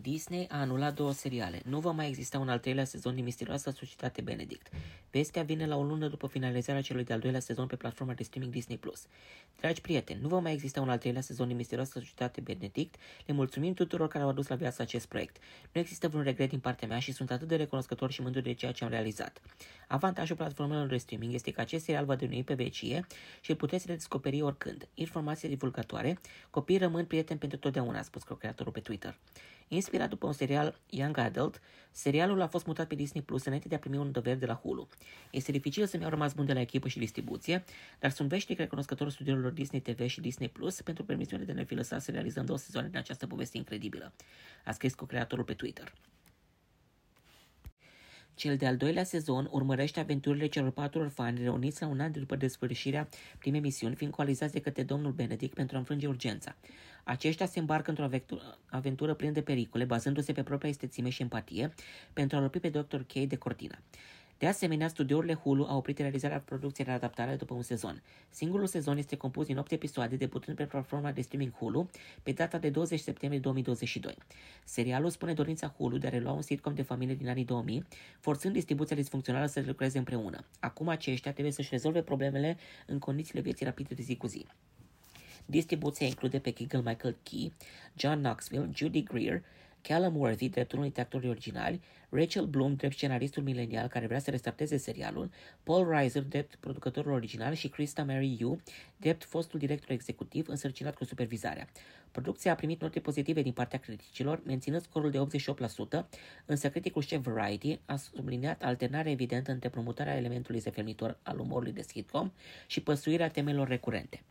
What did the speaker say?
Disney a anulat două seriale. Nu va mai exista un al treilea sezon din Misterioasa Societate Benedict. Vestea vine la o lună după finalizarea celui de-al doilea sezon pe platforma de streaming Disney+. Dragi prieteni, nu va mai exista un al treilea sezon din Misterioasa Societate Benedict. Le mulțumim tuturor care au adus la viață acest proiect. Nu există vreun regret din partea mea și sunt atât de recunoscător și mândru de ceea ce am realizat. Avantajul platformelor de streaming este că acest serial va deveni pe vecie și îl puteți redescoperi oricând. Informații divulgatoare, copiii rămân prieteni pentru totdeauna, a spus creatorul pe Twitter. Inspirat după un serial Young Adult, serialul a fost mutat pe Disney Plus înainte de a primi un dăver de la Hulu. Este dificil să-mi au rămas bun de la echipă și distribuție, dar sunt veșnic recunoscător studiilor Disney TV și Disney Plus pentru permisiunea de a ne fi lăsat să realizăm două sezoane din această poveste incredibilă, a scris cu creatorul pe Twitter. Cel de-al doilea sezon urmărește aventurile celor patru orfani reuniți la un an după desfășurarea primei misiuni, fiind coalizați de către domnul Benedict pentru a înfrânge urgența. Aceștia se îmbarcă într-o aventură plină de pericole, bazându-se pe propria estețime și empatie, pentru a lopi pe Dr. K de cortina. De asemenea, studiourile Hulu au oprit realizarea producției de adaptare după un sezon. Singurul sezon este compus din 8 episoade, debutând pe platforma de streaming Hulu pe data de 20 septembrie 2022. Serialul spune dorința Hulu de a relua un sitcom de familie din anii 2000, forțând distribuția disfuncțională să lucreze împreună. Acum aceștia trebuie să-și rezolve problemele în condițiile vieții rapide de zi cu zi. Distribuția include pe Keegan Michael Key, John Knoxville, Judy Greer, Callum Worthy, drept unul dintre actorii originali, Rachel Bloom, drept scenaristul milenial care vrea să restarteze serialul, Paul Reiser, drept producătorul original și Krista Mary Yu, drept fostul director executiv însărcinat cu supervizarea. Producția a primit note pozitive din partea criticilor, menținând scorul de 88%, însă criticul șef Variety a subliniat alternarea evidentă între promutarea elementului zefemnitor al umorului de sitcom și păsuirea temelor recurente.